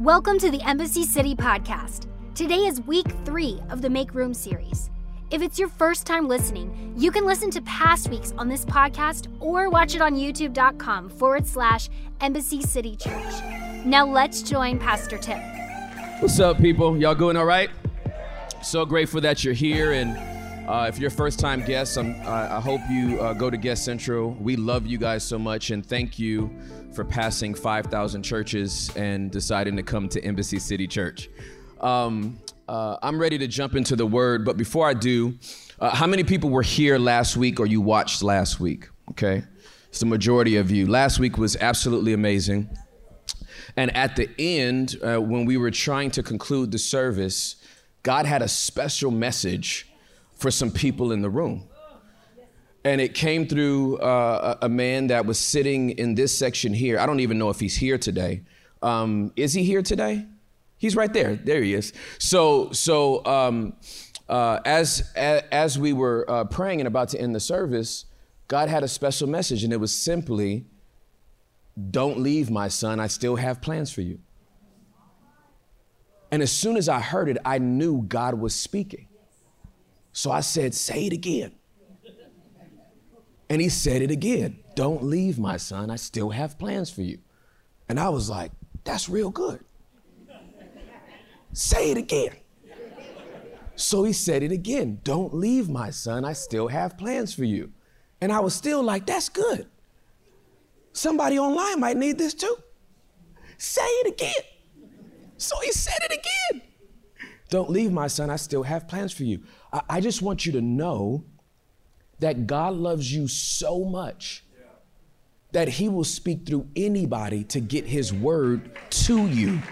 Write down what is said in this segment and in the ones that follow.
Welcome to the Embassy City podcast. Today is week three of the Make Room series. If it's your first time listening, you can listen to past weeks on this podcast or watch it on youtube.com forward slash Embassy City Church. Now let's join Pastor Tim. What's up, people? Y'all doing all right? So grateful that you're here. And uh, if you're a first time guest, I hope you uh, go to Guest Central. We love you guys so much. And thank you for passing 5,000 churches and deciding to come to Embassy City Church. Um, uh, I'm ready to jump into the word, but before I do, uh, how many people were here last week or you watched last week? Okay, it's the majority of you. Last week was absolutely amazing. And at the end, uh, when we were trying to conclude the service, God had a special message for some people in the room. And it came through uh, a man that was sitting in this section here. I don't even know if he's here today. Um, is he here today? He's right there. There he is. So, so um, uh, as, as, we were uh, praying and about to end the service, God had a special message, and it was simply, "Don't leave, my son. I still have plans for you." And as soon as I heard it, I knew God was speaking. So I said, "Say it again." And he said it again Don't leave, my son. I still have plans for you. And I was like, That's real good. Say it again. So he said it again Don't leave, my son. I still have plans for you. And I was still like, That's good. Somebody online might need this too. Say it again. So he said it again. Don't leave, my son. I still have plans for you. I, I just want you to know that God loves you so much that he will speak through anybody to get his word to you.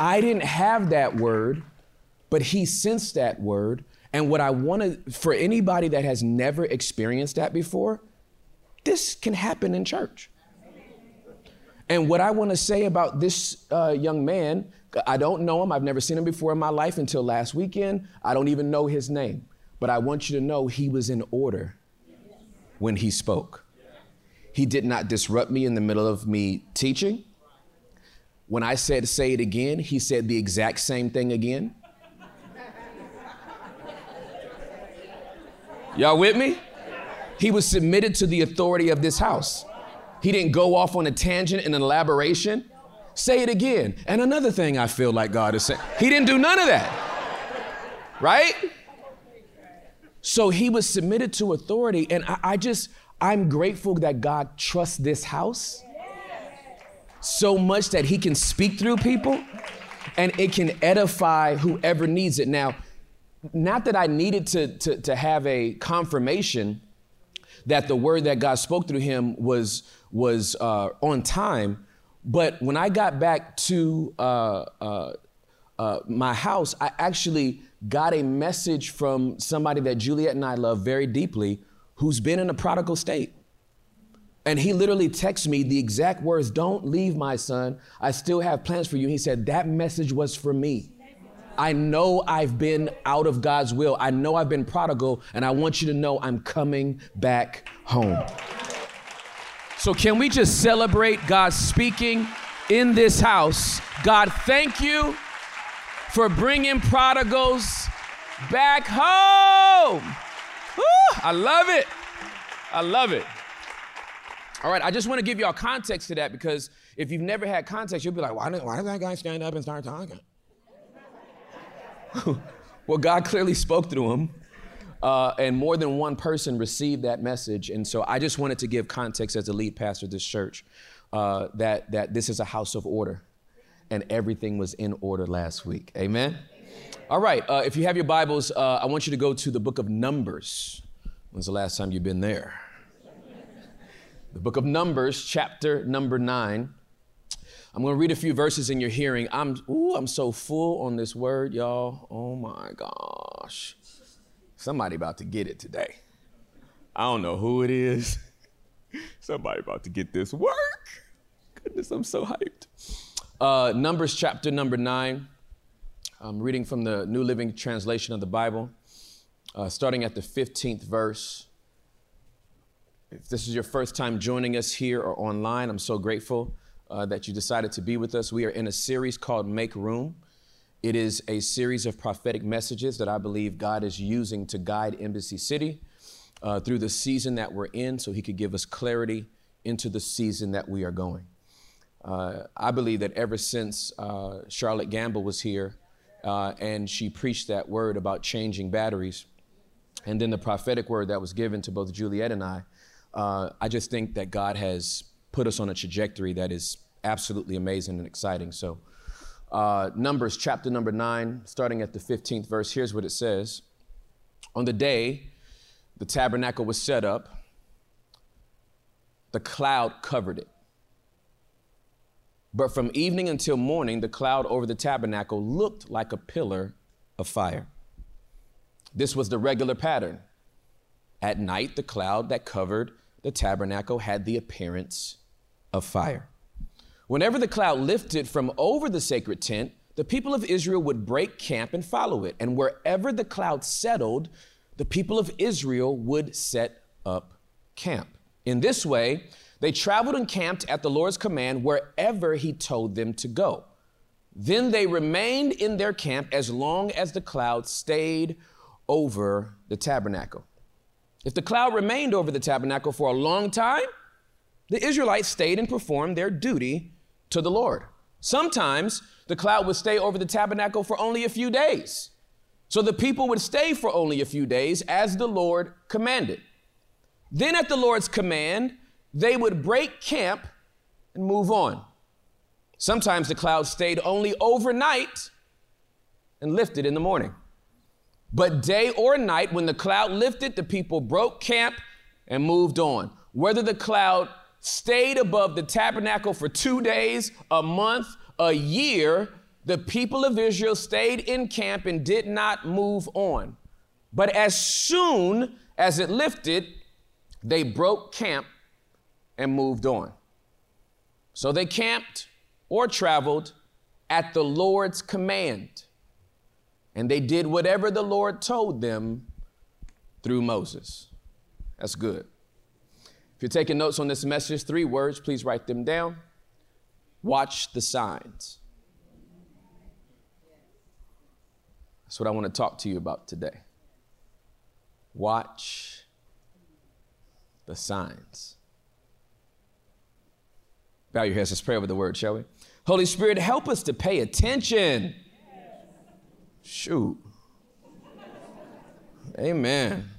I didn't have that word, but he sensed that word. And what I want to, for anybody that has never experienced that before, this can happen in church. And what I want to say about this uh, young man, I don't know him. I've never seen him before in my life until last weekend. I don't even know his name. But I want you to know he was in order when he spoke. He did not disrupt me in the middle of me teaching. When I said say it again, he said the exact same thing again. Y'all with me? He was submitted to the authority of this house. He didn't go off on a tangent and an elaboration. Say it again. And another thing I feel like God is saying, He didn't do none of that. Right? So he was submitted to authority. And I, I just, I'm grateful that God trusts this house so much that he can speak through people and it can edify whoever needs it. Now, not that I needed to, to, to have a confirmation that the word that God spoke through him was, was uh, on time, but when I got back to uh, uh, uh my house, I actually got a message from somebody that Juliet and I love very deeply who's been in a prodigal state. And he literally texted me the exact words Don't leave, my son. I still have plans for you. He said, That message was for me. I know I've been out of God's will. I know I've been prodigal, and I want you to know I'm coming back home. So, can we just celebrate God speaking in this house? God, thank you for bringing prodigals back home. I love it. I love it. All right, I just want to give y'all context to that because if you've never had context, you'll be like, why did, why did that guy stand up and start talking? well, God clearly spoke through him, uh, and more than one person received that message. And so I just wanted to give context as the lead pastor of this church uh, that, that this is a house of order and everything was in order last week. Amen? All right, uh, if you have your Bibles, uh, I want you to go to the book of Numbers. When's the last time you've been there? The book of Numbers, chapter number nine. I'm going to read a few verses in your hearing. I'm, ooh, I'm so full on this word, y'all. Oh my gosh. Somebody about to get it today. I don't know who it is. Somebody about to get this work. Goodness, I'm so hyped. Uh, Numbers chapter number nine. I'm reading from the New Living Translation of the Bible, uh, starting at the 15th verse. If this is your first time joining us here or online, I'm so grateful uh, that you decided to be with us. We are in a series called Make Room. It is a series of prophetic messages that I believe God is using to guide Embassy City uh, through the season that we're in so He could give us clarity into the season that we are going. Uh, I believe that ever since uh, Charlotte Gambill was here uh, and she preached that word about changing batteries, and then the prophetic word that was given to both Juliet and I, uh, I just think that God has put us on a trajectory that is absolutely amazing and exciting. So, uh, Numbers chapter number nine, starting at the 15th verse, here's what it says On the day the tabernacle was set up, the cloud covered it. But from evening until morning, the cloud over the tabernacle looked like a pillar of fire. This was the regular pattern. At night, the cloud that covered the tabernacle had the appearance of fire. Whenever the cloud lifted from over the sacred tent, the people of Israel would break camp and follow it. And wherever the cloud settled, the people of Israel would set up camp. In this way, they traveled and camped at the Lord's command wherever He told them to go. Then they remained in their camp as long as the cloud stayed over the tabernacle. If the cloud remained over the tabernacle for a long time, the Israelites stayed and performed their duty to the Lord. Sometimes the cloud would stay over the tabernacle for only a few days. So the people would stay for only a few days as the Lord commanded. Then, at the Lord's command, they would break camp and move on. Sometimes the cloud stayed only overnight and lifted in the morning. But day or night, when the cloud lifted, the people broke camp and moved on. Whether the cloud stayed above the tabernacle for two days, a month, a year, the people of Israel stayed in camp and did not move on. But as soon as it lifted, they broke camp and moved on. So they camped or traveled at the Lord's command. And they did whatever the Lord told them through Moses. That's good. If you're taking notes on this message, three words, please write them down. Watch the signs. That's what I want to talk to you about today. Watch the signs. Bow your heads, let's pray over the word, shall we? Holy Spirit, help us to pay attention. Shoot. Amen.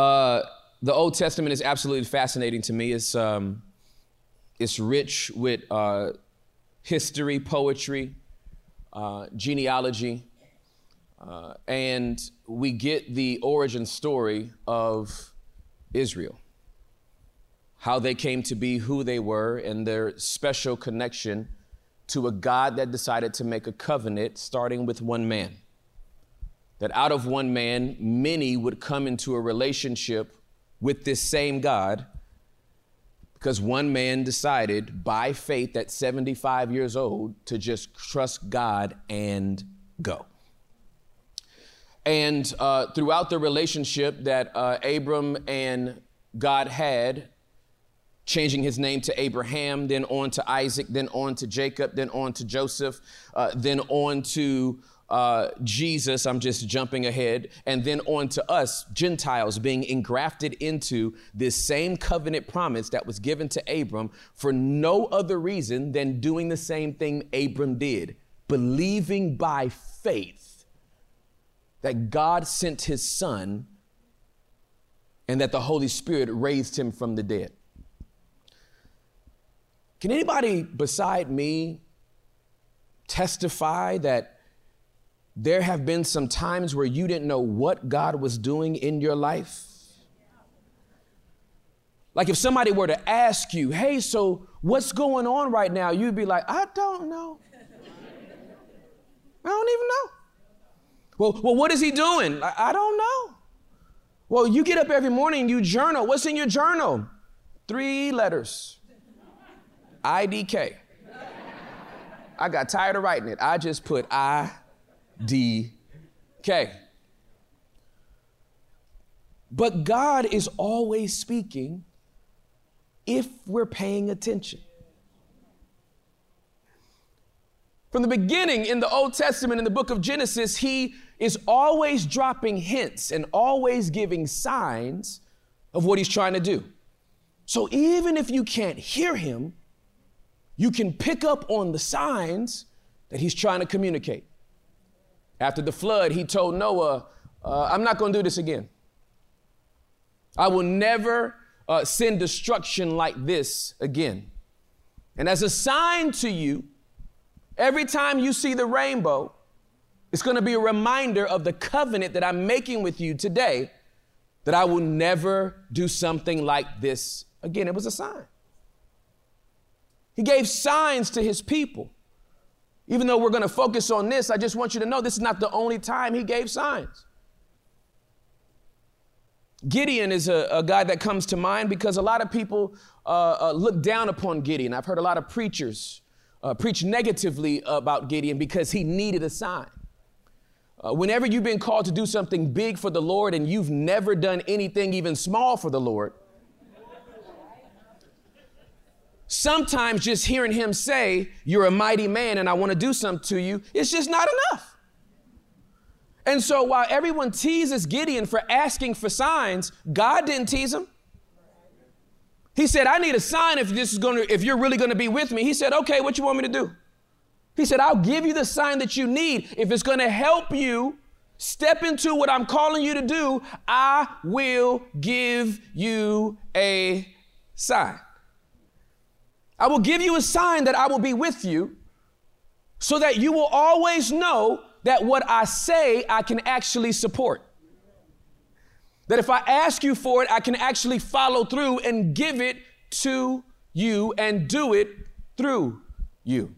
Uh, the Old Testament is absolutely fascinating to me. It's, um, it's rich with uh, history, poetry, uh, genealogy, uh, and we get the origin story of Israel how they came to be who they were and their special connection to a God that decided to make a covenant starting with one man. That out of one man, many would come into a relationship with this same God because one man decided by faith at 75 years old to just trust God and go. And uh, throughout the relationship that uh, Abram and God had, changing his name to Abraham, then on to Isaac, then on to Jacob, then on to Joseph, uh, then on to uh, Jesus. I'm just jumping ahead. And then on to us, Gentiles, being engrafted into this same covenant promise that was given to Abram for no other reason than doing the same thing Abram did, believing by faith that God sent his son and that the Holy Spirit raised him from the dead. Can anybody beside me testify that there have been some times where you didn't know what God was doing in your life? Like if somebody were to ask you, hey, so what's going on right now? You'd be like, I don't know. I don't even know. Well, well, what is he doing? I, I don't know. Well, you get up every morning, you journal. What's in your journal? Three letters. IDK. I got tired of writing it. I just put I D K. But God is always speaking if we're paying attention. From the beginning in the Old Testament, in the book of Genesis, he is always dropping hints and always giving signs of what he's trying to do. So even if you can't hear him, you can pick up on the signs that he's trying to communicate. After the flood, he told Noah, uh, I'm not going to do this again. I will never uh, send destruction like this again. And as a sign to you, every time you see the rainbow, it's going to be a reminder of the covenant that I'm making with you today that I will never do something like this again. It was a sign. He gave signs to his people. Even though we're going to focus on this, I just want you to know this is not the only time he gave signs. Gideon is a, a guy that comes to mind because a lot of people uh, uh, look down upon Gideon. I've heard a lot of preachers uh, preach negatively about Gideon because he needed a sign. Uh, whenever you've been called to do something big for the Lord and you've never done anything even small for the Lord, sometimes just hearing him say, You're a mighty man and I want to do something to you, it's just not enough. And so while everyone teases Gideon for asking for signs, God didn't tease him. He said, I need a sign if this is gonna, if you're really gonna be with me. He said, Okay, what you want me to do? He said, I'll give you the sign that you need. If it's gonna help you step into what I'm calling you to do, I will give you a sign. I will give you a sign that I will be with you so that you will always know that what I say I can actually support. That if I ask you for it, I can actually follow through and give it to you and do it through you.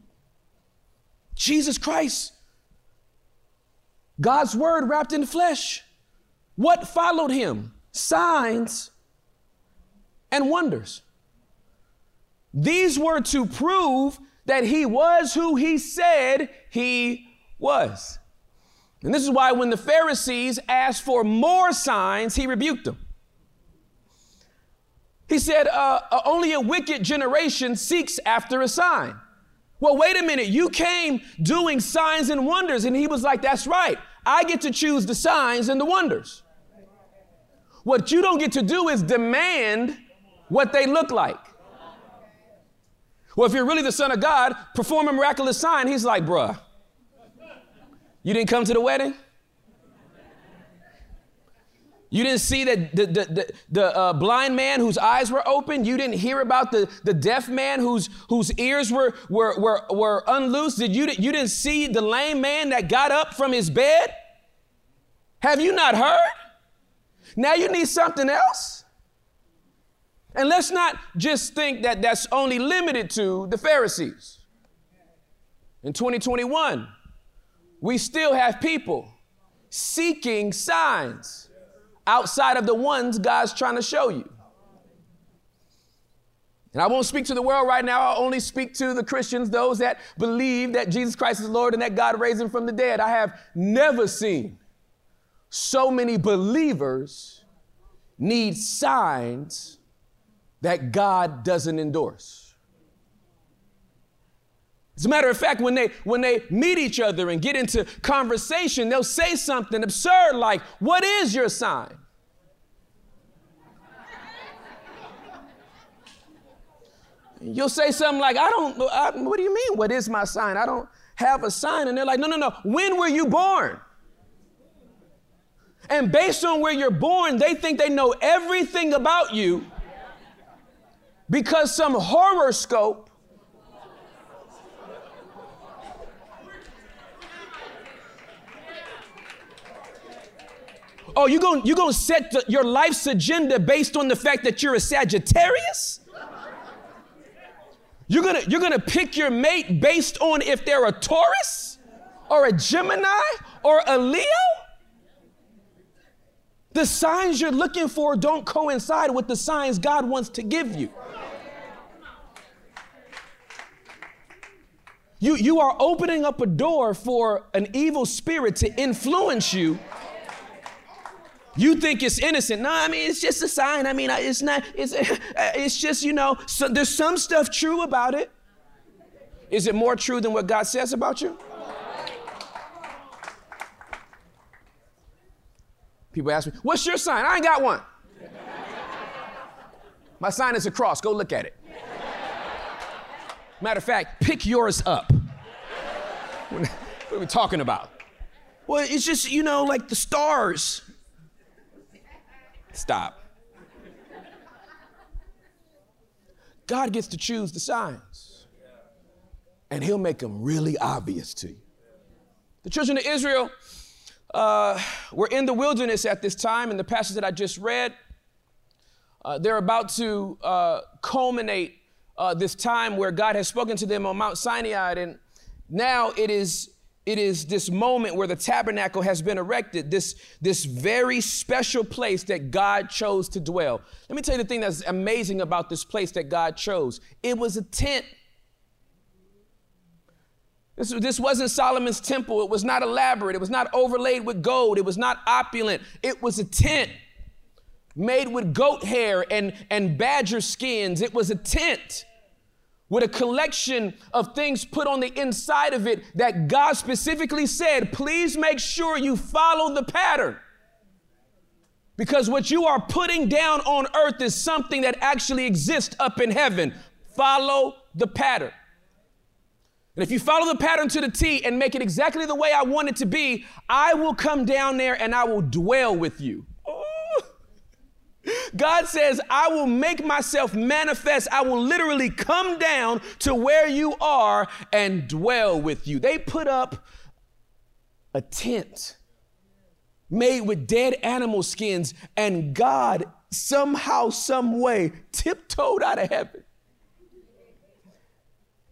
Jesus Christ, God's word wrapped in flesh. What followed him? Signs and wonders. These were to prove that he was who he said he was. And this is why when the Pharisees asked for more signs, he rebuked them. He said, uh, uh, Only a wicked generation seeks after a sign. Well, wait a minute. You came doing signs and wonders. And he was like, That's right. I get to choose the signs and the wonders. What you don't get to do is demand what they look like. Well, if you're really the Son of God, perform a miraculous sign. He's like, Bruh, you didn't come to the wedding? You didn't see that the, the, the, the uh, blind man whose eyes were open? You didn't hear about the, the deaf man whose, whose ears were, were, were, were unloosed? Did you, you didn't see the lame man that got up from his bed? Have you not heard? Now you need something else? And let's not just think that that's only limited to the Pharisees. In 2021, we still have people seeking signs outside of the ones God's trying to show you. And I won't speak to the world right now. I'll only speak to the Christians, those that believe that Jesus Christ is Lord and that God raised him from the dead. I have never seen so many believers need signs that God doesn't endorse. As a matter of fact, when they when they meet each other and get into conversation, they'll say something absurd like, "What is your sign?" You'll say something like, "I don't. I, what do you mean? What is my sign? I don't have a sign." And they're like, "No, no, no. When were you born?" And based on where you're born, they think they know everything about you because some horoscope Oh, you're going you gonna set the, your life's agenda based on the fact that you're a Sagittarius? You're gonna, you're gonna pick your mate based on if they're a Taurus or a Gemini or a Leo? The signs you're looking for don't coincide with the signs God wants to give you. You, you are opening up a door for an evil spirit to influence you You think it's innocent. No, I mean, it's just a sign. I mean, it's not, it's, it's just, you know, so there's some stuff true about it. Is it more true than what God says about you? People ask me, What's your sign? I ain't got one. My sign is a cross. Go look at it. Matter of fact, pick yours up. What are we talking about? Well, it's just, you know, like the stars. Stop. God gets to choose the signs, and He'll make them really obvious to you. The children of Israel uh, were in the wilderness at this time, in the passage that I just read. Uh, they're about to uh, culminate uh, this time where God has spoken to them on Mount Sinai, and now it is it is this moment where the tabernacle has been erected, this, this very special place that God chose to dwell. Let me tell you the thing that's amazing about this place that God chose. It was a tent. This, this wasn't Solomon's temple. It was not elaborate. It was not overlaid with gold. It was not opulent. It was a tent made with goat hair and, and badger skins. It was a tent with a collection of things put on the inside of it that God specifically said, please make sure you follow the pattern. Because what you are putting down on earth is something that actually exists up in heaven. Follow the pattern. And if you follow the pattern to the T and make it exactly the way I want it to be, I will come down there and I will dwell with you. Oh. God says, I will make myself manifest. I will literally come down to where you are and dwell with you. They put up a tent made with dead animal skins, and God somehow, some way, tiptoed out of heaven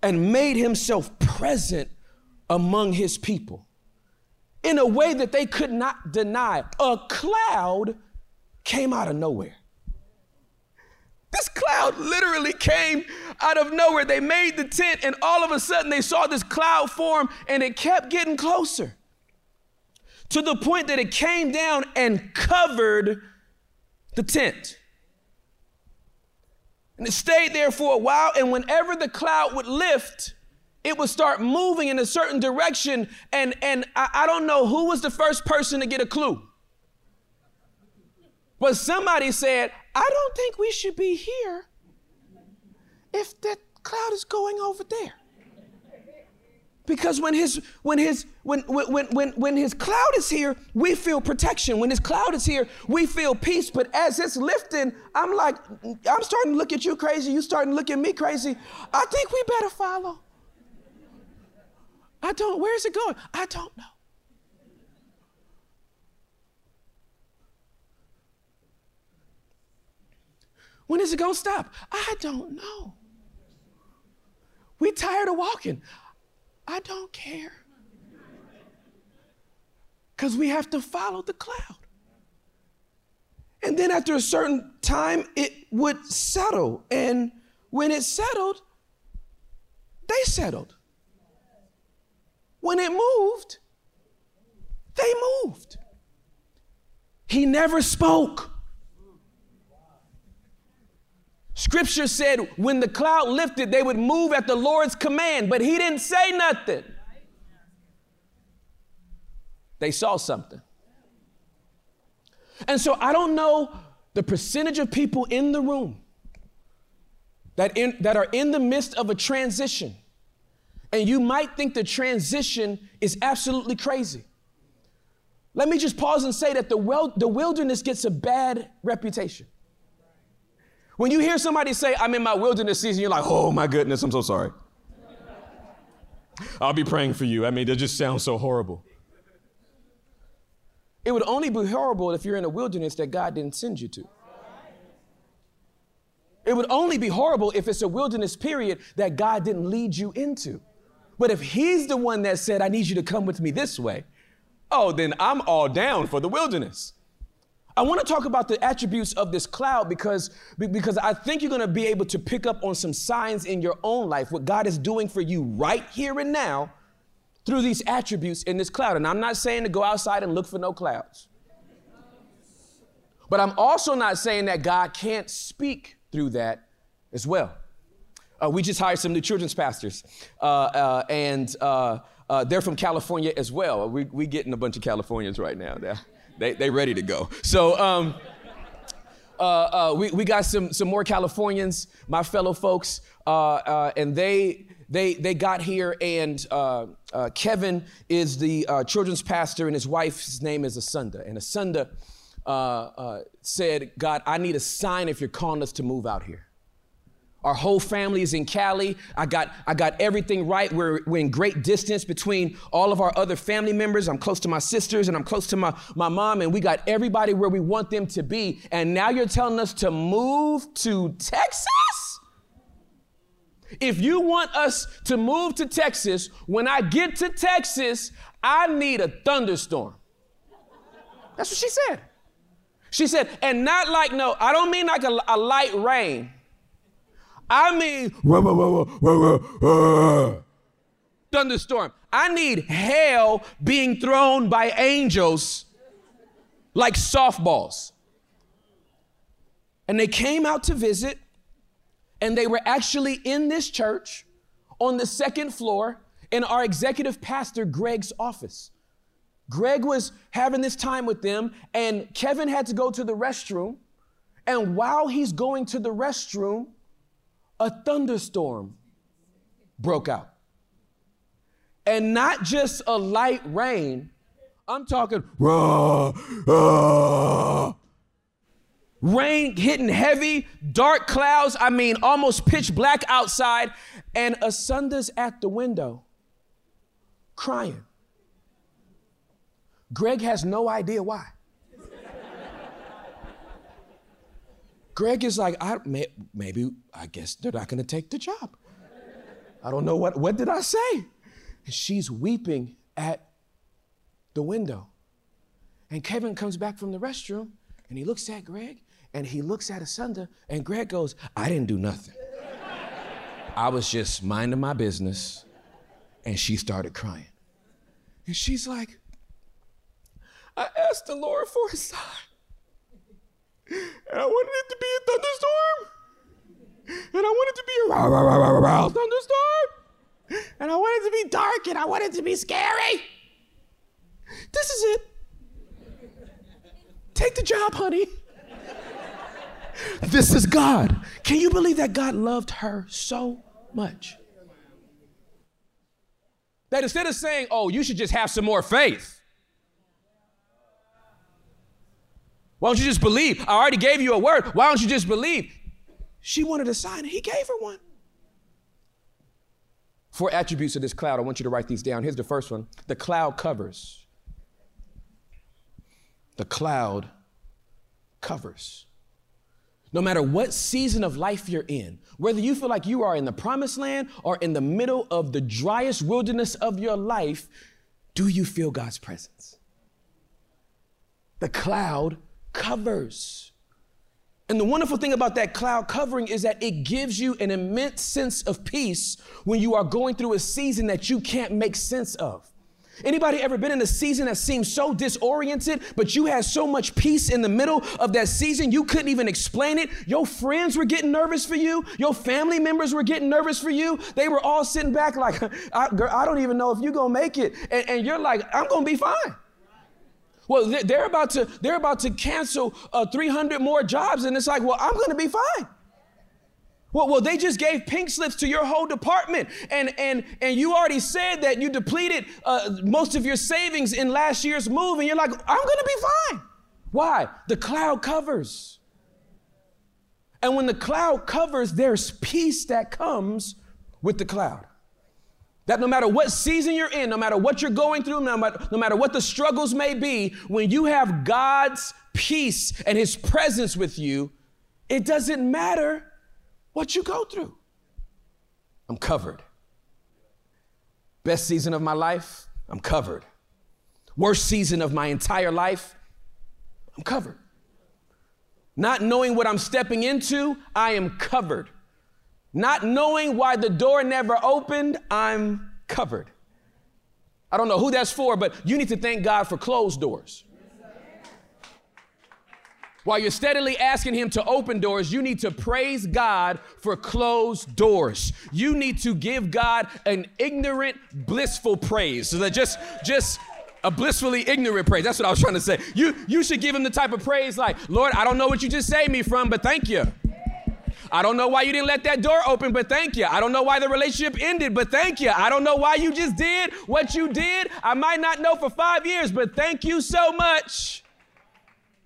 and made himself present among his people in a way that they could not deny. A cloud came out of nowhere. This cloud literally came out of nowhere. They made the tent, and all of a sudden they saw this cloud form, and it kept getting closer to the point that it came down and covered the tent. And it stayed there for a while, and whenever the cloud would lift, it would start moving in a certain direction. And, and I, I don't know who was the first person to get a clue. But somebody said, I don't think we should be here if that cloud is going over there. Because when his when his when when when when his cloud is here, we feel protection. When his cloud is here, we feel peace. But as it's lifting, I'm like, I'm starting to look at you crazy. You starting to look at me crazy. I think we better follow. I don't. Where's it going? I don't know. When is it going to stop? I don't know. We tired of walking. I don't care. Because we have to follow the cloud. And then after a certain time, it would settle. And when it settled, they settled. When it moved, they moved. He never spoke. Scripture said when the cloud lifted, they would move at the Lord's command, but he didn't say nothing. They saw something. And so I don't know the percentage of people in the room that, in, that are in the midst of a transition. And you might think the transition is absolutely crazy. Let me just pause and say that the, wel- the wilderness gets a bad reputation. When you hear somebody say, I'm in my wilderness season, you're like, oh my goodness, I'm so sorry. I'll be praying for you. I mean, that just sounds so horrible. It would only be horrible if you're in a wilderness that God didn't send you to. It would only be horrible if it's a wilderness period that God didn't lead you into. But if He's the one that said, I need you to come with me this way, oh, then I'm all down for the wilderness. I want to talk about the attributes of this cloud because, because I think you're going to be able to pick up on some signs in your own life, what God is doing for you right here and now through these attributes in this cloud. And I'm not saying to go outside and look for no clouds. But I'm also not saying that God can't speak through that as well. Uh, we just hired some new children's pastors, uh, uh, and uh, uh, they're from California as well. We we getting a bunch of Californians right now. They they ready to go. So. Um, uh, uh, we, we got some, some more Californians, my fellow folks, uh, uh, and they, they, they got here, and Kevin is the children's pastor, and his wife's name is Asunda. And Asunda said, God, I need a sign if you're calling us to move out here. Our whole family is in Cali. I got, I got everything right. We're, we're in great distance between all of our other family members. I'm close to my sisters and I'm close to my, my mom, and we got everybody where we want them to be. And now you're telling us to move to Texas? If you want us to move to Texas, when I get to Texas, I need a thunderstorm. That's what she said. She said, and not like, no, I don't mean like a, a light rain. I mean, thunderstorm. I need hail being thrown by angels like softballs. And they came out to visit, and they were actually in this church on the second floor in our executive pastor Greg's office. Greg was having this time with them, and Kevin had to go to the restroom. And while he's going to the restroom, a thunderstorm broke out. And not just a light rain, I'm talking rah, rah. rain hitting heavy, dark clouds, I mean almost pitch black outside, and Asunda's at the window crying. Greg has no idea why. Greg is like, I, may, maybe, I guess they're not to take the job. I don't know what, what did I say? And she's weeping at the window. And Kevin comes back from the restroom and he looks at Greg and he looks at Asunda and Greg goes, I didn't do nothing. I was just minding my business. And she started crying. And she's like, I asked the Lord for a sign. And I wanted it to be a thunderstorm. And I wanted to be a rah, rah, rah, rah, rah, thunderstorm. And I wanted to be dark and I wanted to be scary. This is it. Take the job, honey. This is God. Can you believe that God loved her so much? That instead of saying, oh, you should just have some more faith, Why don't you just believe? I already gave you a word. Why don't you just believe? She wanted a sign, and he gave her one. Four attributes of this cloud. I want you to write these down. Here's the first one the cloud covers. The cloud covers. No matter what season of life you're in, whether you feel like you are in the promised land or in the middle of the driest wilderness of your life, do you feel God's presence? The cloud covers. And the wonderful thing about that cloud covering is that it gives you an immense sense of peace when you are going through a season that you can't make sense of. Anybody ever been in a season that seemed so disoriented, but you had so much peace in the middle of that season you couldn't even explain it? Your friends were getting nervous for you. Your family members were getting nervous for you. They were all sitting back like, I, girl, I don't even know if you're gonna make it. And, and you're like, I'm gonna be fine. Well, they're about to they're about to cancel uh, 300 more jobs, and it's like, well, I'm going to be fine. Well, well, they just gave pink slips to your whole department, and and and you already said that you depleted uh, most of your savings in last year's move, and you're like, I'm to be fine. Why? The cloud covers. And when the cloud covers, there's peace that comes with the cloud. That no matter what season you're in, no matter what you're going through, no matter, no matter what the struggles may be, when you have God's peace and His presence with you, it doesn't matter what you go through. I'm covered. Best season of my life, I'm covered. Worst season of my entire life, I'm covered. Not knowing what I'm stepping into, I am covered. Not knowing why the door never opened, I'm covered. I don't know who that's for, but you need to thank God for closed doors. While you're steadily asking Him to open doors, you need to praise God for closed doors. You need to give God an ignorant, blissful praise. So that just, just a blissfully ignorant praise. That's what I was trying to say. You, you should give Him the type of praise like, Lord, I don't know what you just saved me from, but thank you. I don't know why you didn't let that door open, but thank you. I don't know why the relationship ended, but thank you. I don't know why you just did what you did. I might not know for five years, but thank you so much.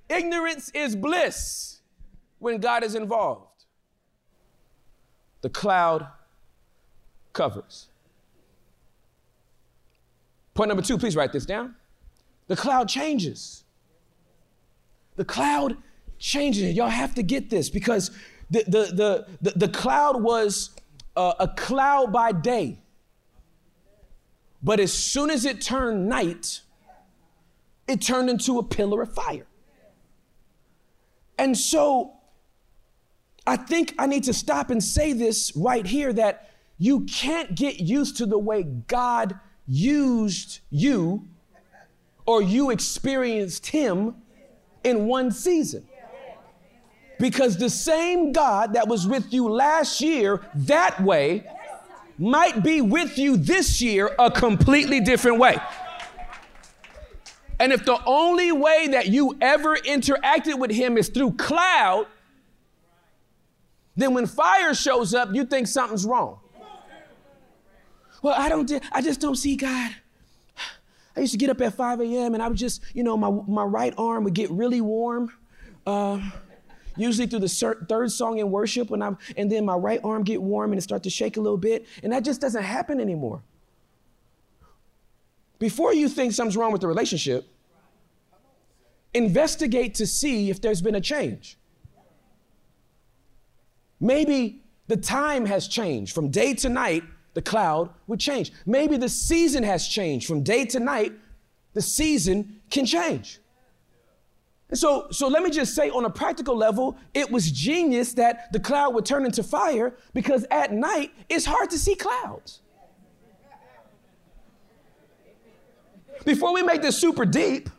Ignorance is bliss when God is involved. The cloud covers. Point number two, please write this down. The cloud changes. The cloud changes. Y'all have to get this because the, the, the, the, cloud was uh, a cloud by day. But as soon as it turned night, it turned into a pillar of fire. And so I think I need to stop and say this right here that you can't get used to the way God used you or you experienced Him in one season. Because the same God that was with you last year that way might be with you this year a completely different way. And if the only way that you ever interacted with him is through cloud, then when fire shows up, you think something's wrong. Well, I don't, I just don't see God. I used to get up at 5 a.m. and I would just, you know, my, my right arm would get really warm. Uh, usually through the third song in worship when I'm, and then my right arm get warm and it start to shake a little bit. And that just doesn't happen anymore. Before you think something's wrong with the relationship, investigate to see if there's been a change. Maybe the time has changed. From day to night, the cloud would change. Maybe the season has changed. From day to night, the season can change. So, so let me just say on a practical level, it was genius that the cloud would turn into fire because at night it's hard to see clouds. Before we make this super deep,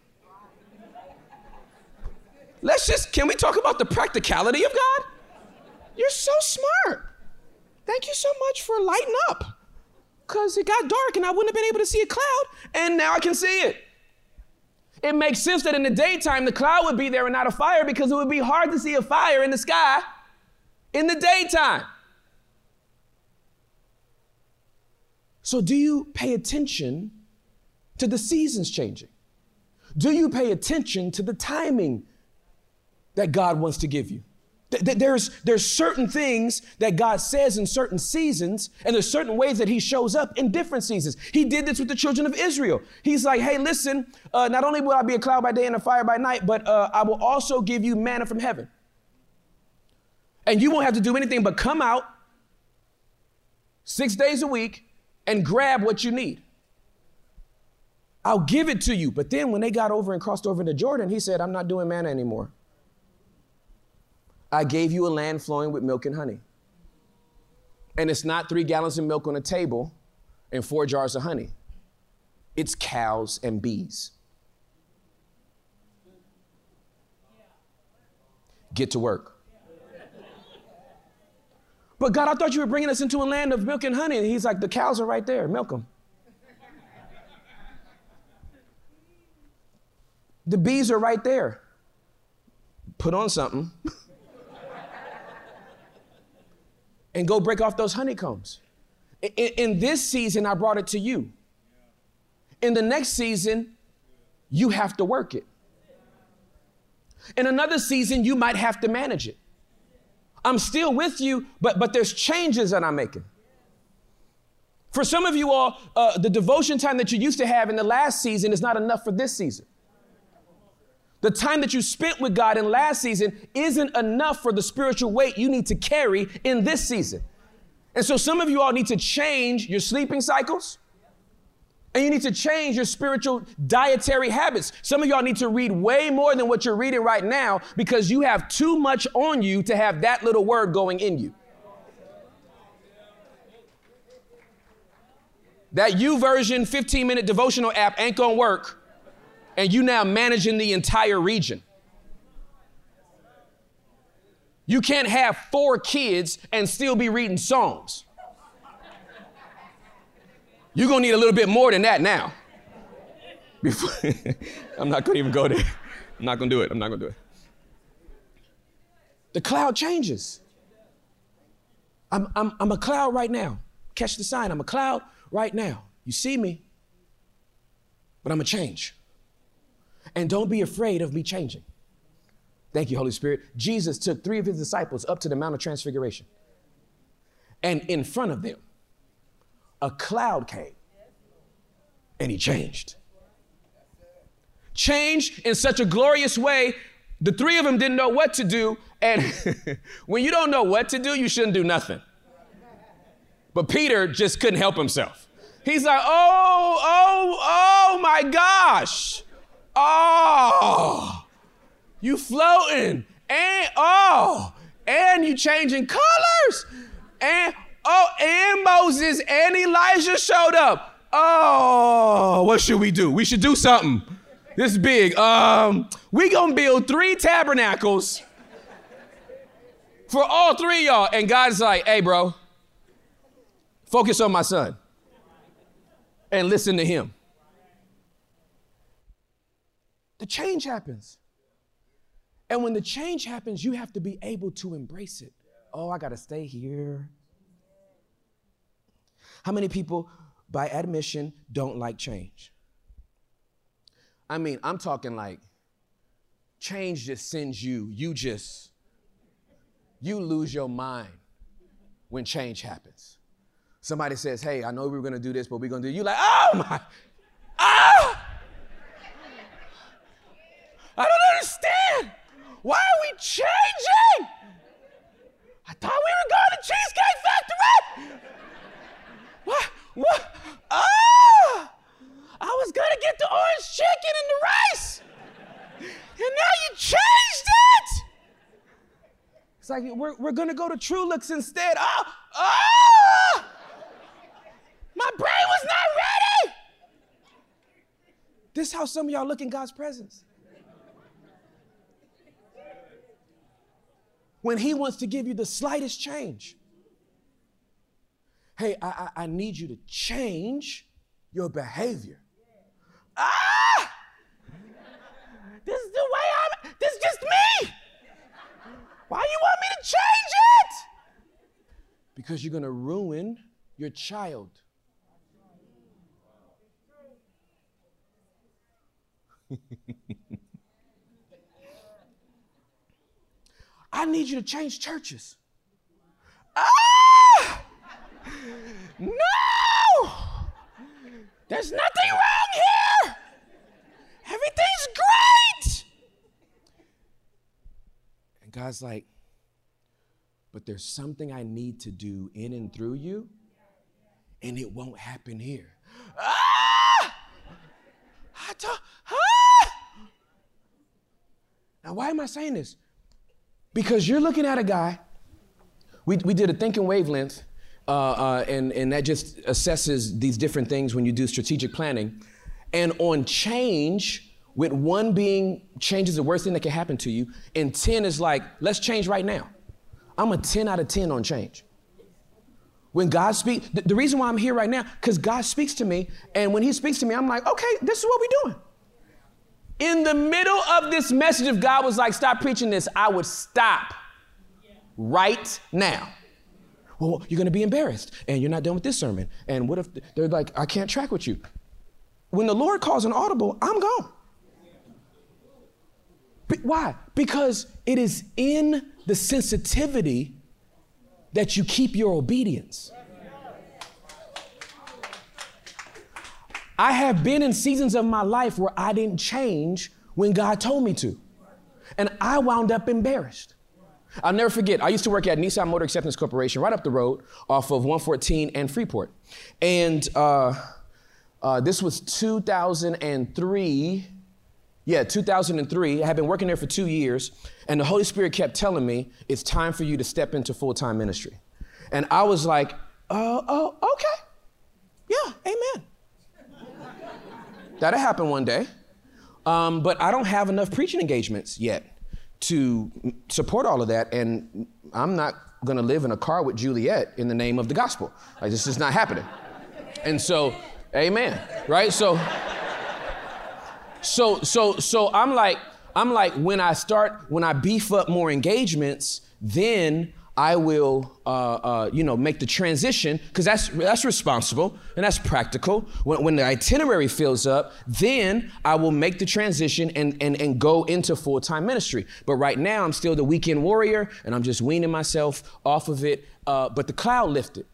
let's just, can we talk about the practicality of God? You're so smart. Thank you so much for lighting up. Because it got dark and I wouldn't have been able to see a cloud, and now I can see it. It makes sense that in the daytime the cloud would be there and not a fire because it would be hard to see a fire in the sky in the daytime. So, do you pay attention to the seasons changing? Do you pay attention to the timing that God wants to give you? There's, there's certain things that God says in certain seasons, and there's certain ways that He shows up in different seasons. He did this with the children of Israel. He's like, hey, listen, uh, not only will I be a cloud by day and a fire by night, but uh, I will also give you manna from heaven. And you won't have to do anything but come out six days a week and grab what you need. I'll give it to you. But then when they got over and crossed over into Jordan, he said, I'm not doing manna anymore. I gave you a land flowing with milk and honey. And it's not three gallons of milk on a table and four jars of honey, it's cows and bees. Get to work. But God, I thought you were bringing us into a land of milk and honey. And he's like, the cows are right there, milk them. The bees are right there. Put on something and go break off those honeycombs. In, in, this season, I brought it to you. In the next season, you have to work it. In another season, you might have to manage it. I'm still with you, but, but there's changes that I'm making. For some of you all, uh, the devotion time that you used to have in the last season is not enough for this season. The time that you spent with God in last season isn't enough for the spiritual weight you need to carry in this season. And so some of you all need to change your sleeping cycles. And you need to change your spiritual dietary habits. Some of y'all need to read way more than what you're reading right now because you have too much on you to have that little word going in you. That YouVersion 15 minute devotional app ain't gonna work and you now managing the entire region. You can't have four kids and still be reading Psalms. You're gonna need a little bit more than that now. I'm not gonna even go there. I'm not gonna do it. I'm not gonna do it. The cloud changes. I'm, I'm, I'm a cloud right now. Catch the sign. I'm a cloud right now. You see me, but I'm a change. And don't be afraid of me changing. Thank you, Holy Spirit. Jesus took three of his disciples up to the Mount of Transfiguration. And in front of them, a cloud came and he changed. Changed in such a glorious way, the three of them didn't know what to do. And when you don't know what to do, you shouldn't do nothing. But Peter just couldn't help himself. He's like, oh, oh, oh my gosh. Oh, you floating. And oh, and you changing colors. And oh, and Moses and Elijah showed up. Oh, what should we do? We should do something. This is big. Um, we gonna build three tabernacles for all three y'all. And God's like, hey, bro, focus on my son and listen to him. The change happens. And when the change happens, you have to be able to embrace it. Oh, I got to stay here. How many people, by admission, don't like change? I mean, I'm talking like change just sends you, you just, you lose your mind when change happens. Somebody says, hey, I know we were gonna do this, but we're gonna do, you like, oh my, ah! I don't understand. Why are we changing? I thought we were going to Cheesecake Factory. What? What? Ah! I was gonna get the orange chicken and the rice, and now you changed it. It's like we're, we're gonna go to Truluck's instead. Oh, oh! My brain was not ready. This is how some of y'all look in God's presence. When He wants to give you the slightest change. Hey, I, I, I need you to change your behavior. Ah! This is the way I'm, this is just me. Why you want me to change it? Because you're to ruin your child. I need you to change churches. Ah! No! There's nothing wrong here. Everything's great. And God's like, but there's something I need to do in and through you, and it won't happen here. Ah! I don't, ah! Now, why am I saying this? Because you're looking at a guy, we, we did a thinking wavelength, uh, uh, and, and that just assesses these different things when you do strategic planning. And on change, with one being change is the worst thing that can happen to you, and 10 is like, let's change right now. I'm a 10 out of 10 on change. When God speaks, the, the reason why I'm here right now, because God speaks to me, and when He speaks to me, I'm like, okay, this is what we're doing. In the middle of this message, if God was like, stop preaching this, I would stop right now. Well, you're going to be embarrassed and you're not done with this sermon. And what if they're like, I can't track with you? When the Lord calls an audible, I'm gone. Why? Because it is in the sensitivity that you keep your obedience. I have been in seasons of my life where I didn't change when God told me to. And I wound up embarrassed. I'll never forget, I used to work at Nissan Motor Acceptance Corporation right up the road off of 114 and Freeport. And uh, uh, this was 2003. Yeah, 2003. I had been working there for two years. And the Holy Spirit kept telling me, it's time for you to step into full time ministry. And I was like, oh, oh, okay. Yeah, amen. That'll happen one day. Um, but I don't have enough preaching engagements yet to support all of that, and I'm not going to live in a car with Juliet in the name of the gospel. Like, this is not happening. And so, amen, right? So, so, so, so I'm like, I'm like, when I start, when I beef up more engagements, then I will, uh, uh, you know, make the transition because that's that's responsible and that's practical. When, when the itinerary fills up, then I will make the transition and and and go into full time ministry. But right now, I'm still the weekend warrior, and I'm just weaning myself off of it. Uh, but the cloud lifted.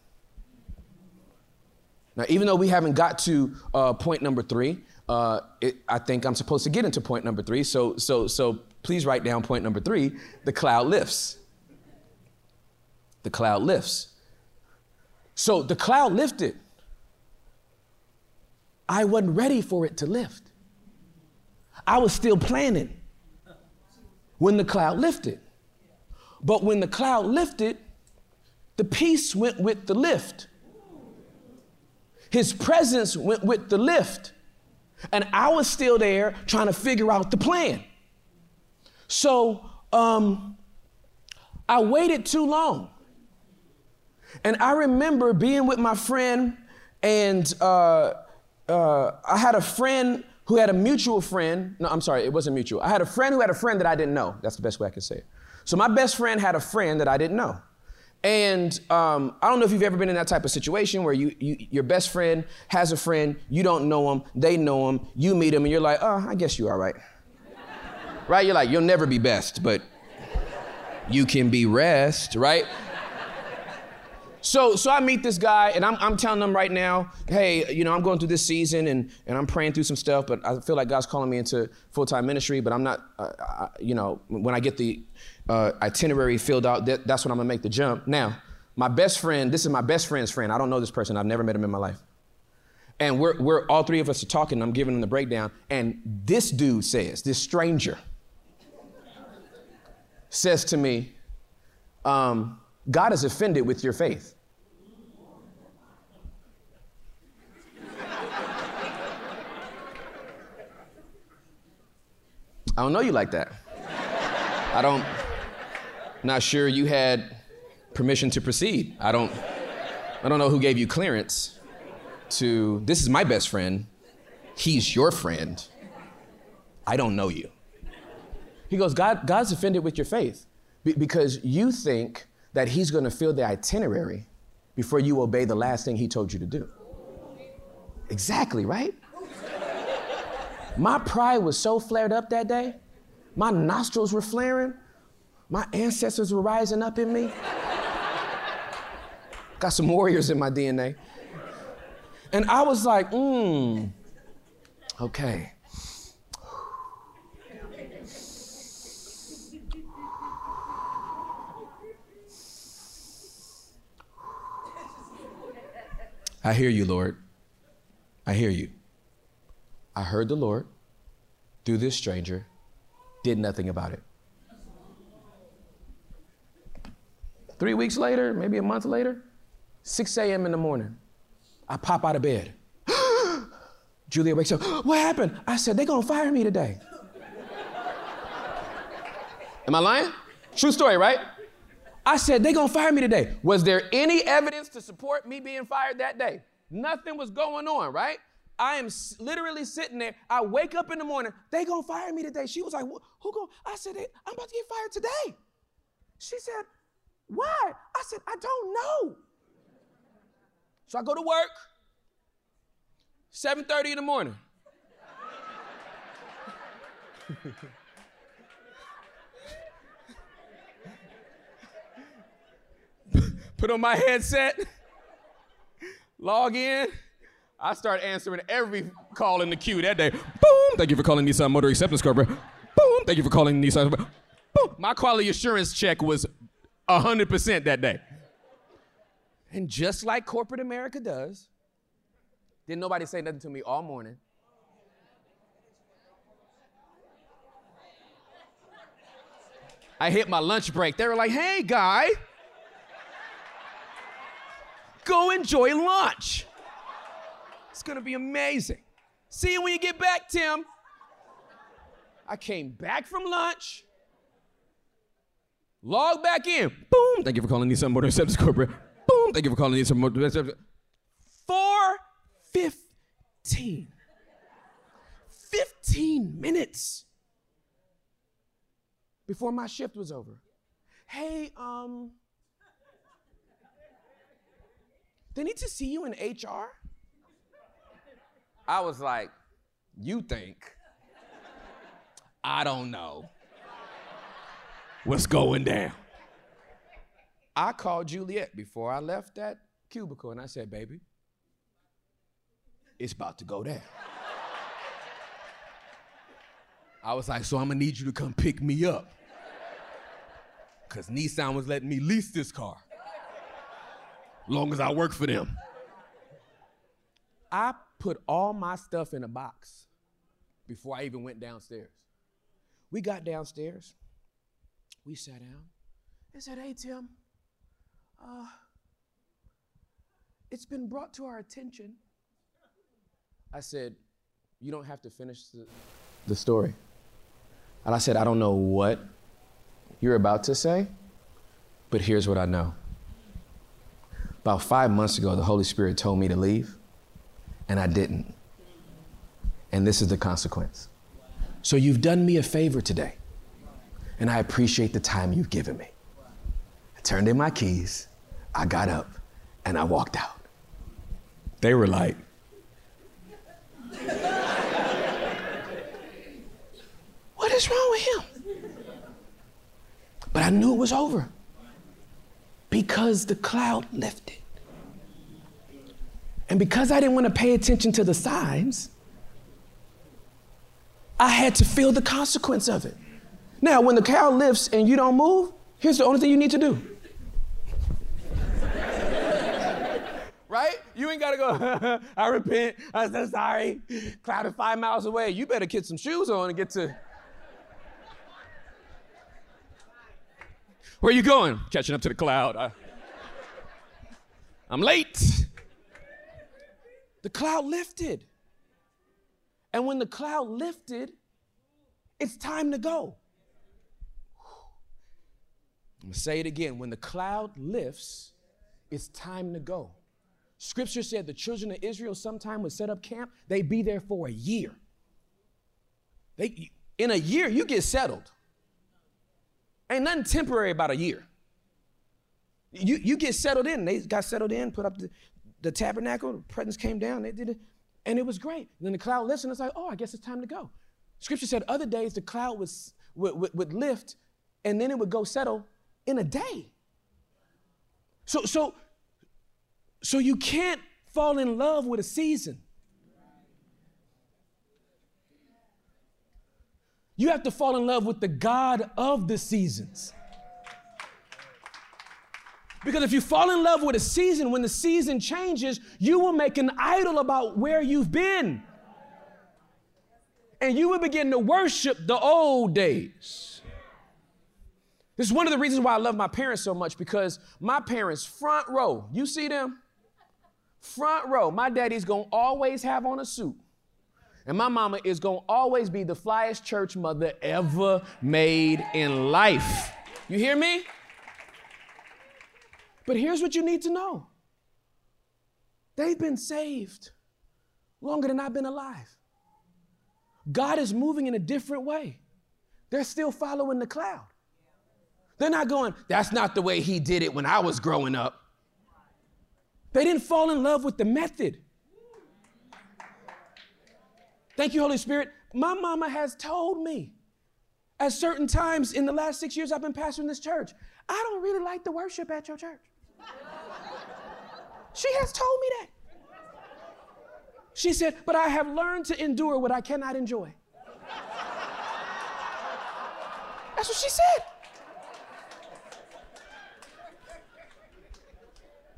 Now, even though we haven't got to uh, point number three, uh, it, I think I'm supposed to get into point number three. So so so please write down point number three. The cloud lifts the cloud lifts. So the cloud lifted. I wasn't ready for it to lift. I was still planning when the cloud lifted. But when the cloud lifted, the peace went with the lift. His presence went with the lift. And I was still there trying to figure out the plan. So um, I waited too long. And I remember being with my friend, and uh, uh, I had a friend who had a mutual friend. No, I'm sorry, it wasn't mutual. I had a friend who had a friend that I didn't know. That's the best way I can say it. So my best friend had a friend that I didn't know. And um, I don't know if you've ever been in that type of situation where you, you, your best friend has a friend, you don't know him, they know him, you meet him, and you're like, oh, I guess you are right. right? You're like, you'll never be best, but you can be rest, right? So, so I meet this guy, and I'm, I'm telling him right now, hey, you know, I'm going through this season, and, and I'm praying through some stuff, but I feel like God's calling me into full time ministry. But I'm not, uh, I, you know, when I get the uh, itinerary filled out, that, that's when I'm gonna make the jump. Now, my best friend, this is my best friend's friend. I don't know this person. I've never met him in my life. And we're, we're all three of us are talking. I'm giving him the breakdown, and this dude says, this stranger says to me, um, God is offended with your faith. I don't know you like that. I don't, not sure you had permission to proceed. I don't, I don't know who gave you clearance to, this is my best friend, he's your friend. I don't know you. He goes, God, God's offended with your faith because you think that he's going to fill the itinerary before you obey the last thing he told you to do. Exactly, right? My pride was so flared up that day. My nostrils were flaring. My ancestors were rising up in me. Got some warriors in my DNA. And I was like, hmm, okay. I hear you, Lord. I hear you. I heard the Lord through this stranger, did nothing about it. Three weeks later, maybe a month later, 6 a.m. in the morning, I pop out of bed. Juliet wakes up. What happened? I said, they're gonna fire me today. Am I lying? True story, right? I said, they gonna fire me today. Was there any evidence to support me being fired that day? Nothing was going on, right? I am literally sitting there. I wake up in the morning. They gonna fire me today. She was like, "Who going?" I said, "I'm about to get fired today." She said, "Why?" I said, "I don't know." So I go to work. 7:30 in the morning. Put on my headset. Log in. I start answering every call in the queue that day. Boom! Thank you for calling Nissan Motor Acceptance Corporation. Boom! Thank you for calling Nissan. Boom! My quality assurance check was 100% that day. And just like corporate America does, didn't nobody say nothing to me all morning. I hit my lunch break. They were like, hey, guy, go enjoy lunch. It's gonna be amazing. See you when you get back, Tim. I came back from lunch. Log back in. Boom. Thank you for calling Nissan Motor Service Corporate. Boom. Thank you for calling Nissan Motor Service. 415. 15 minutes before my shift was over. Hey, um, they need to see you in HR. I was like, you think? I don't know what's going down. I called Juliet before I left that cubicle and I said, baby, it's about to go down. I was like, so I'm gonna need you to come pick me up. Cause Nissan was letting me lease this car. Long as I work for them. I put all my stuff in a box before I even went downstairs. We got downstairs. We sat down and said, Hey, Tim, uh, it's been brought to our attention. I said, You don't have to finish the, the story. And I said, I don't know what you're about to say, but here's what I know. About five months ago, the Holy Spirit told me to leave, and I didn't. And this is the consequence. So you've done me a favor today, and I appreciate the time you've given me. I turned in my keys, I got up, and I walked out. They were like, What is wrong with him? But I knew it was over because the cloud lifted. And because I didn't want to pay attention to the signs, I had to feel the consequence of it. Now, when the cloud lifts and you don't move, here's the only thing you need to do. right? You ain't gotta go, I repent, I'm so sorry. Cloud is five miles away. You better get some shoes on and get to. Where are you going? Catching up to the cloud. I, I'm late. The cloud lifted. And when the cloud lifted, it's time to go. I'm gonna say it again. When the cloud lifts, it's time to go. Scripture said the children of Israel sometime would set up camp, they'd be there for a year. They, in a year, you get settled. Ain't nothing temporary about a year. You, you get settled in. They got settled in, put up the, the tabernacle, the presence came down, they did it, and it was great. And then the cloud lifted, and it's like, oh, I guess it's time to go. Scripture said other days the cloud was, would, would, would lift, and then it would go settle in a day. So, so, so you can't fall in love with a season. You have to fall in love with the God of the seasons. Because if you fall in love with a season, when the season changes, you will make an idol about where you've been. And you will begin to worship the old days. This is one of the reasons why I love my parents so much because my parents, front row, you see them? Front row, my daddy's gonna always have on a suit. And my mama is going to always be the flyest church mother ever made in life. You hear me? But here's what you need to know they've been saved longer than I've been alive. God is moving in a different way. They're still following the cloud. They're not going, that's not the way he did it when I was growing up. They didn't fall in love with the method. Thank you, Holy Spirit. My mama has told me at certain times in the last six years I've been pastoring this church, I don't really like the worship at your church. she has told me that. She said, but I have learned to endure what I cannot enjoy. That's what she said.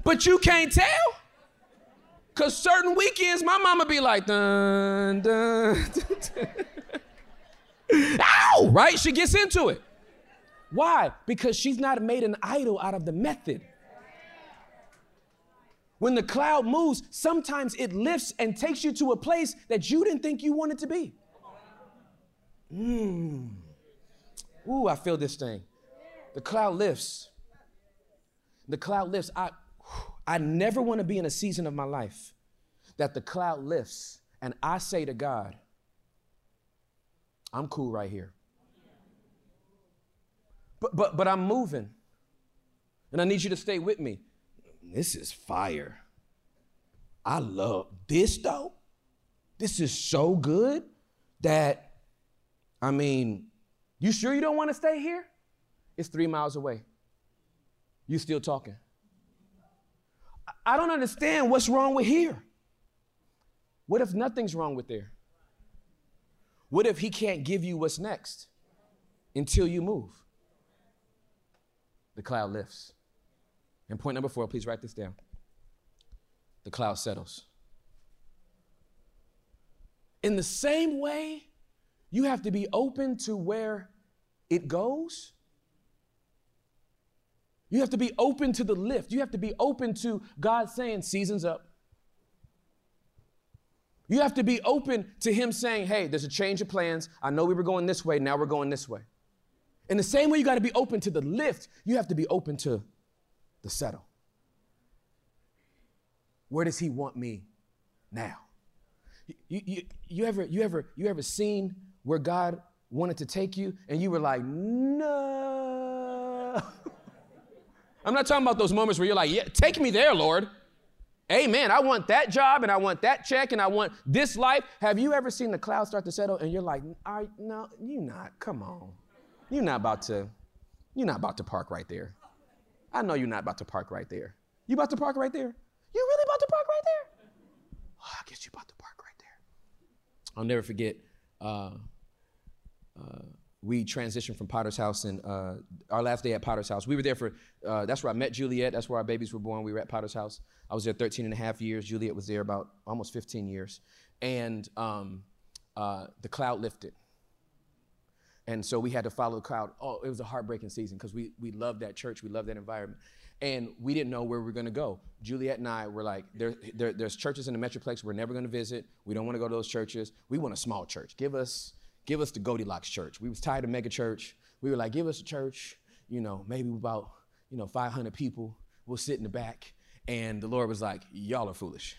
But you can't tell. Cause certain weekends, my mama be like, dun, dun, dun, dun. ow, right? She gets into it. Why? Because she's not made an idol out of the method. When the cloud moves, sometimes it lifts and takes you to a place that you didn't think you wanted to be. Mmm. Ooh, I feel this thing. The cloud lifts. The cloud lifts. I, I never want to be in a season of my life that the cloud lifts and I say to God, I'm cool right here. But, but, but I'm moving. And I need you to stay with me. This is fire. I love this though. This is so good that, I mean, you sure you don't want to stay here? It's three miles away. You still talking. I don't understand what's wrong with here. What if nothing's wrong with there? What if he can't give you what's next until you move? The cloud lifts. And point number four, please write this down. The cloud settles. In the same way, you have to be open to where it goes. You have to be open to the lift. You have to be open to God saying, Season's up. You have to be open to Him saying, Hey, there's a change of plans. I know we were going this way, now we're going this way. In the same way, you got to be open to the lift, you have to be open to the settle. Where does He want me now? You, you, you, ever, you, ever, you ever seen where God wanted to take you and you were like, no. I'm not talking about those moments where you're like, yeah, take me there, Lord. Amen. I want that job and I want that check and I want this life. Have you ever seen the clouds start to settle and you're like, I, no, you not. Come on. You're not about to, you're not about to park right there. I know you're not about to park right there. You about to park right there? You really about to park right there? Oh, I guess you about to park right there. I'll never forget. Uh, uh, we transitioned from Potter's House and uh, our last day at Potter's House. We were there for, uh, that's where I met Juliet. That's where our babies were born. We were at Potter's House. I was there 13 and a half years. Juliet was there about almost 15 years. And um, uh, the cloud lifted. And so we had to follow the cloud. Oh, it was a heartbreaking season because we, we loved that church. We loved that environment. And we didn't know where we were going to go. Juliet and I were like, there, there, there's churches in the Metroplex we're never going to visit. We don't want to go to those churches. We want a small church. Give us give us the Goldilocks church. We was tired of mega church. We were like, give us a church, you know, maybe about, you know, 500 people. We'll sit in the back. And the Lord was like, y'all are foolish.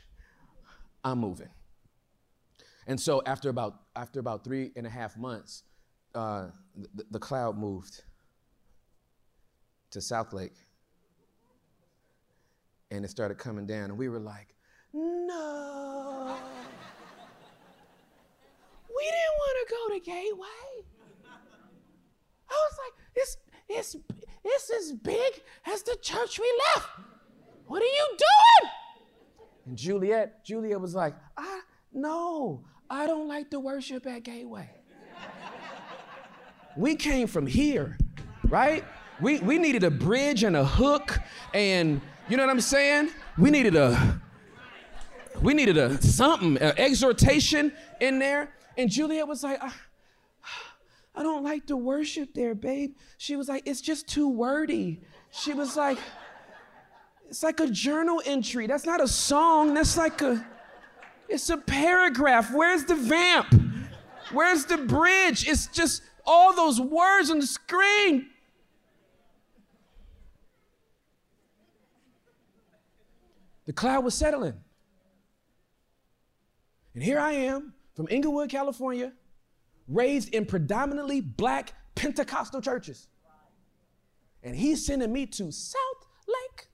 I'm moving. And so after about, after about three and a half months, uh, the, the cloud moved to Southlake. And it started coming down. And we were like, no. We didn't want to go to Gateway. I was like, it's, it's, it's as big as the church we left. What are you doing? And Juliet, Juliet was like, I no, I don't like to worship at Gateway. we came from here, right? We, we needed a bridge and a hook, and you know what I'm saying? We needed a we needed a something, an exhortation in there. And Juliet was like, I, I don't like to worship there, babe. She was like, it's just too wordy. She was like, it's like a journal entry. That's not a song. That's like a, it's a paragraph. Where's the vamp? Where's the bridge? It's just all those words on the screen. The cloud was settling. And here I am from Inglewood, California, raised in predominantly black Pentecostal churches. And he's sending me to South Lake.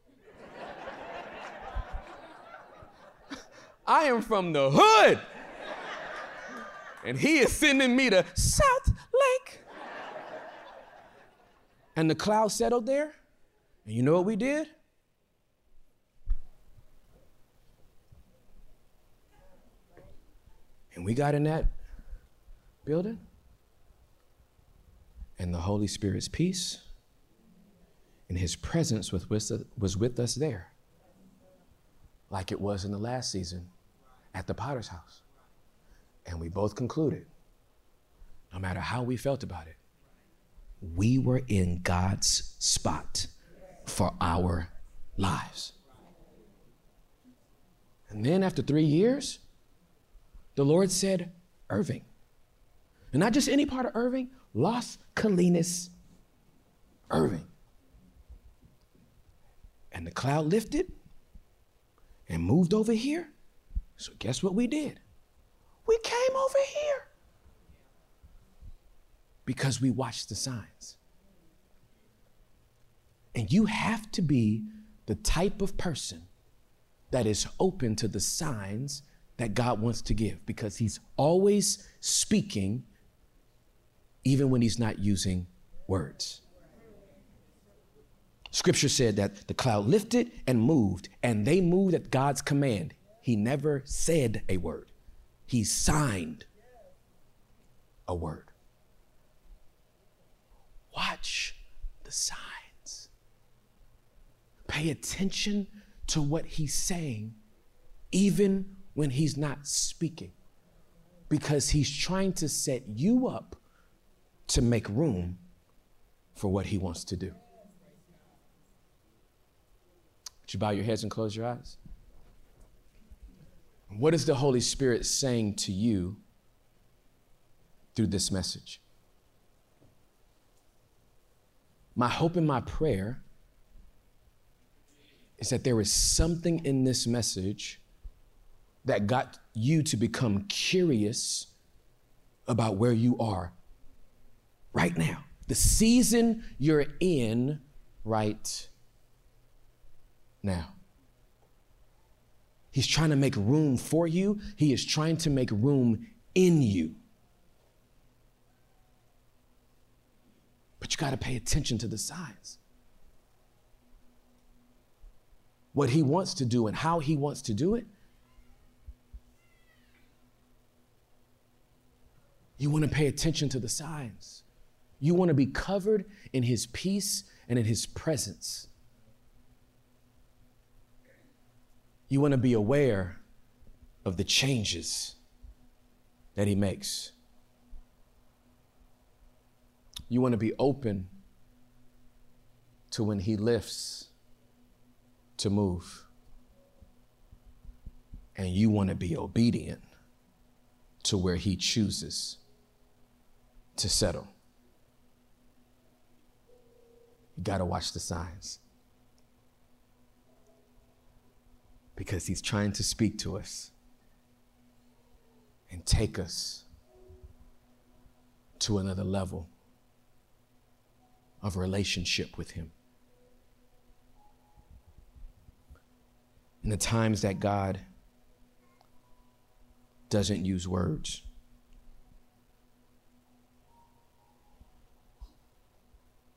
I am from the hood. And he is sending me to Southlake. And the cloud settled there. And you know what we did? We got in that building, and the Holy Spirit's peace and His presence was with, us there, like it was in the last season at the Potter's House. And we both concluded no matter how we felt about it, we were in God's spot for our lives. And then after three years, the Lord said, Irving. And not just any part of Irving, Las Colinas, Irving. and the cloud lifted and moved over here. So, guess what we did? We came over here because we watched the signs. And you have to be the type of person that is open to the signs that God wants to give because He's always speaking, even when He's not using words. Scripture said that the cloud lifted and moved, and they moved at God's command. He never said a word, He signed a word. Watch the signs. Pay attention to what he's saying, even when he's not speaking, because he's trying to set you up to make room for what he wants to do. Would you bow your heads and close your eyes? What is the Holy Spirit saying to you through this message? My hope and my prayer is that there is something in this message that got you to become curious about where you are right now, the season you're in right now. He's trying to make room for you, He is trying to make room in you. But you got to pay attention to the signs. What he wants to do and how he wants to do it. You want to pay attention to the signs. You want to be covered in his peace and in his presence. You want to be aware of the changes that he makes. You want to be open to when He lifts to move. And you want to be obedient to where He chooses to settle. You got to watch the signs. Because He's trying to speak to us and take us to another level of relationship with Him. In the times that God doesn't use words,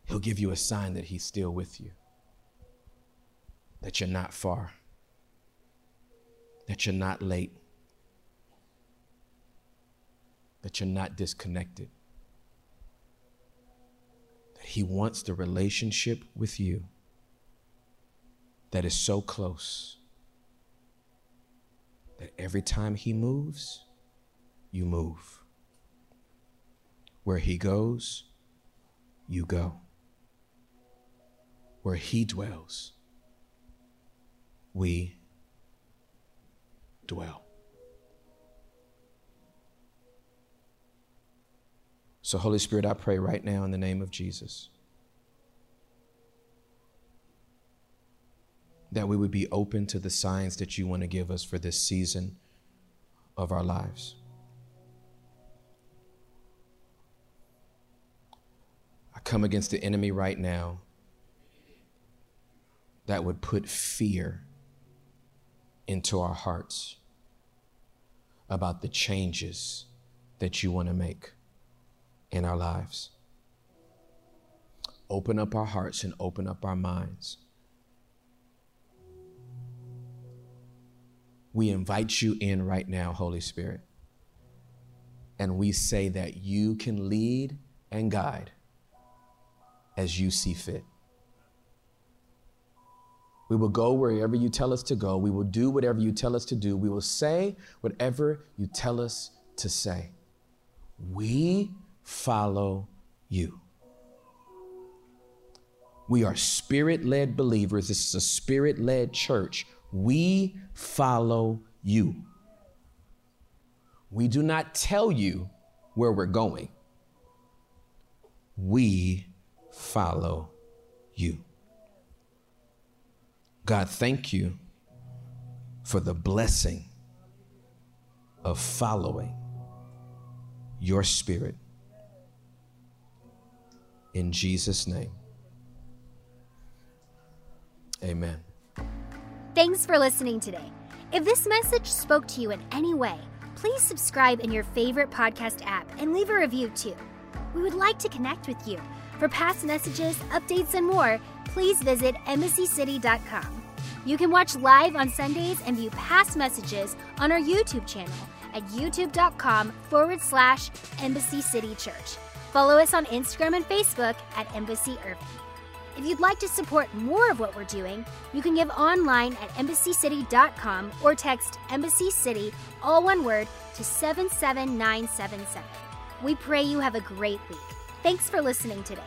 He'll give you a sign that He's still with you, that you're not far, that you're not late, that you're not disconnected. that He wants the relationship with you that is so close that every time He moves, you move. Where He goes, you go. Where He dwells, we dwell. So, Holy Spirit, I pray right now in the name of Jesus that we would be open to the signs that you want to give us for this season of our lives. I come against the enemy right now that would put fear into our hearts about the changes that you want to make in our lives. Open up our hearts and open up our minds. We invite you in right now, Holy Spirit. And we say that you can lead and guide as you see fit. We will go wherever you tell us to go. We will do whatever you tell us to do. We will say whatever you tell us to say. We follow you. We are spirit led believers. This is a spirit led church. We follow you. We do not tell you where we're going. We follow you. God, thank you for the blessing of following your spirit. In Jesus' name, amen. Thanks for listening today. If this message spoke to you in any way, please subscribe in your favorite podcast app and leave a review too. We would like to connect with you. For past messages, updates, and more, please visit embassycity.com. You can watch live on Sundays and view past messages on our YouTube channel at youtube.com forward slash Embassy City Church. Follow us on Instagram and Facebook at Embassy Irving. If you'd like to support more of what we're doing, you can give online at embassycity.com or text Embassy City, all one word, to 77977. We pray you have a great week. Thanks for listening today.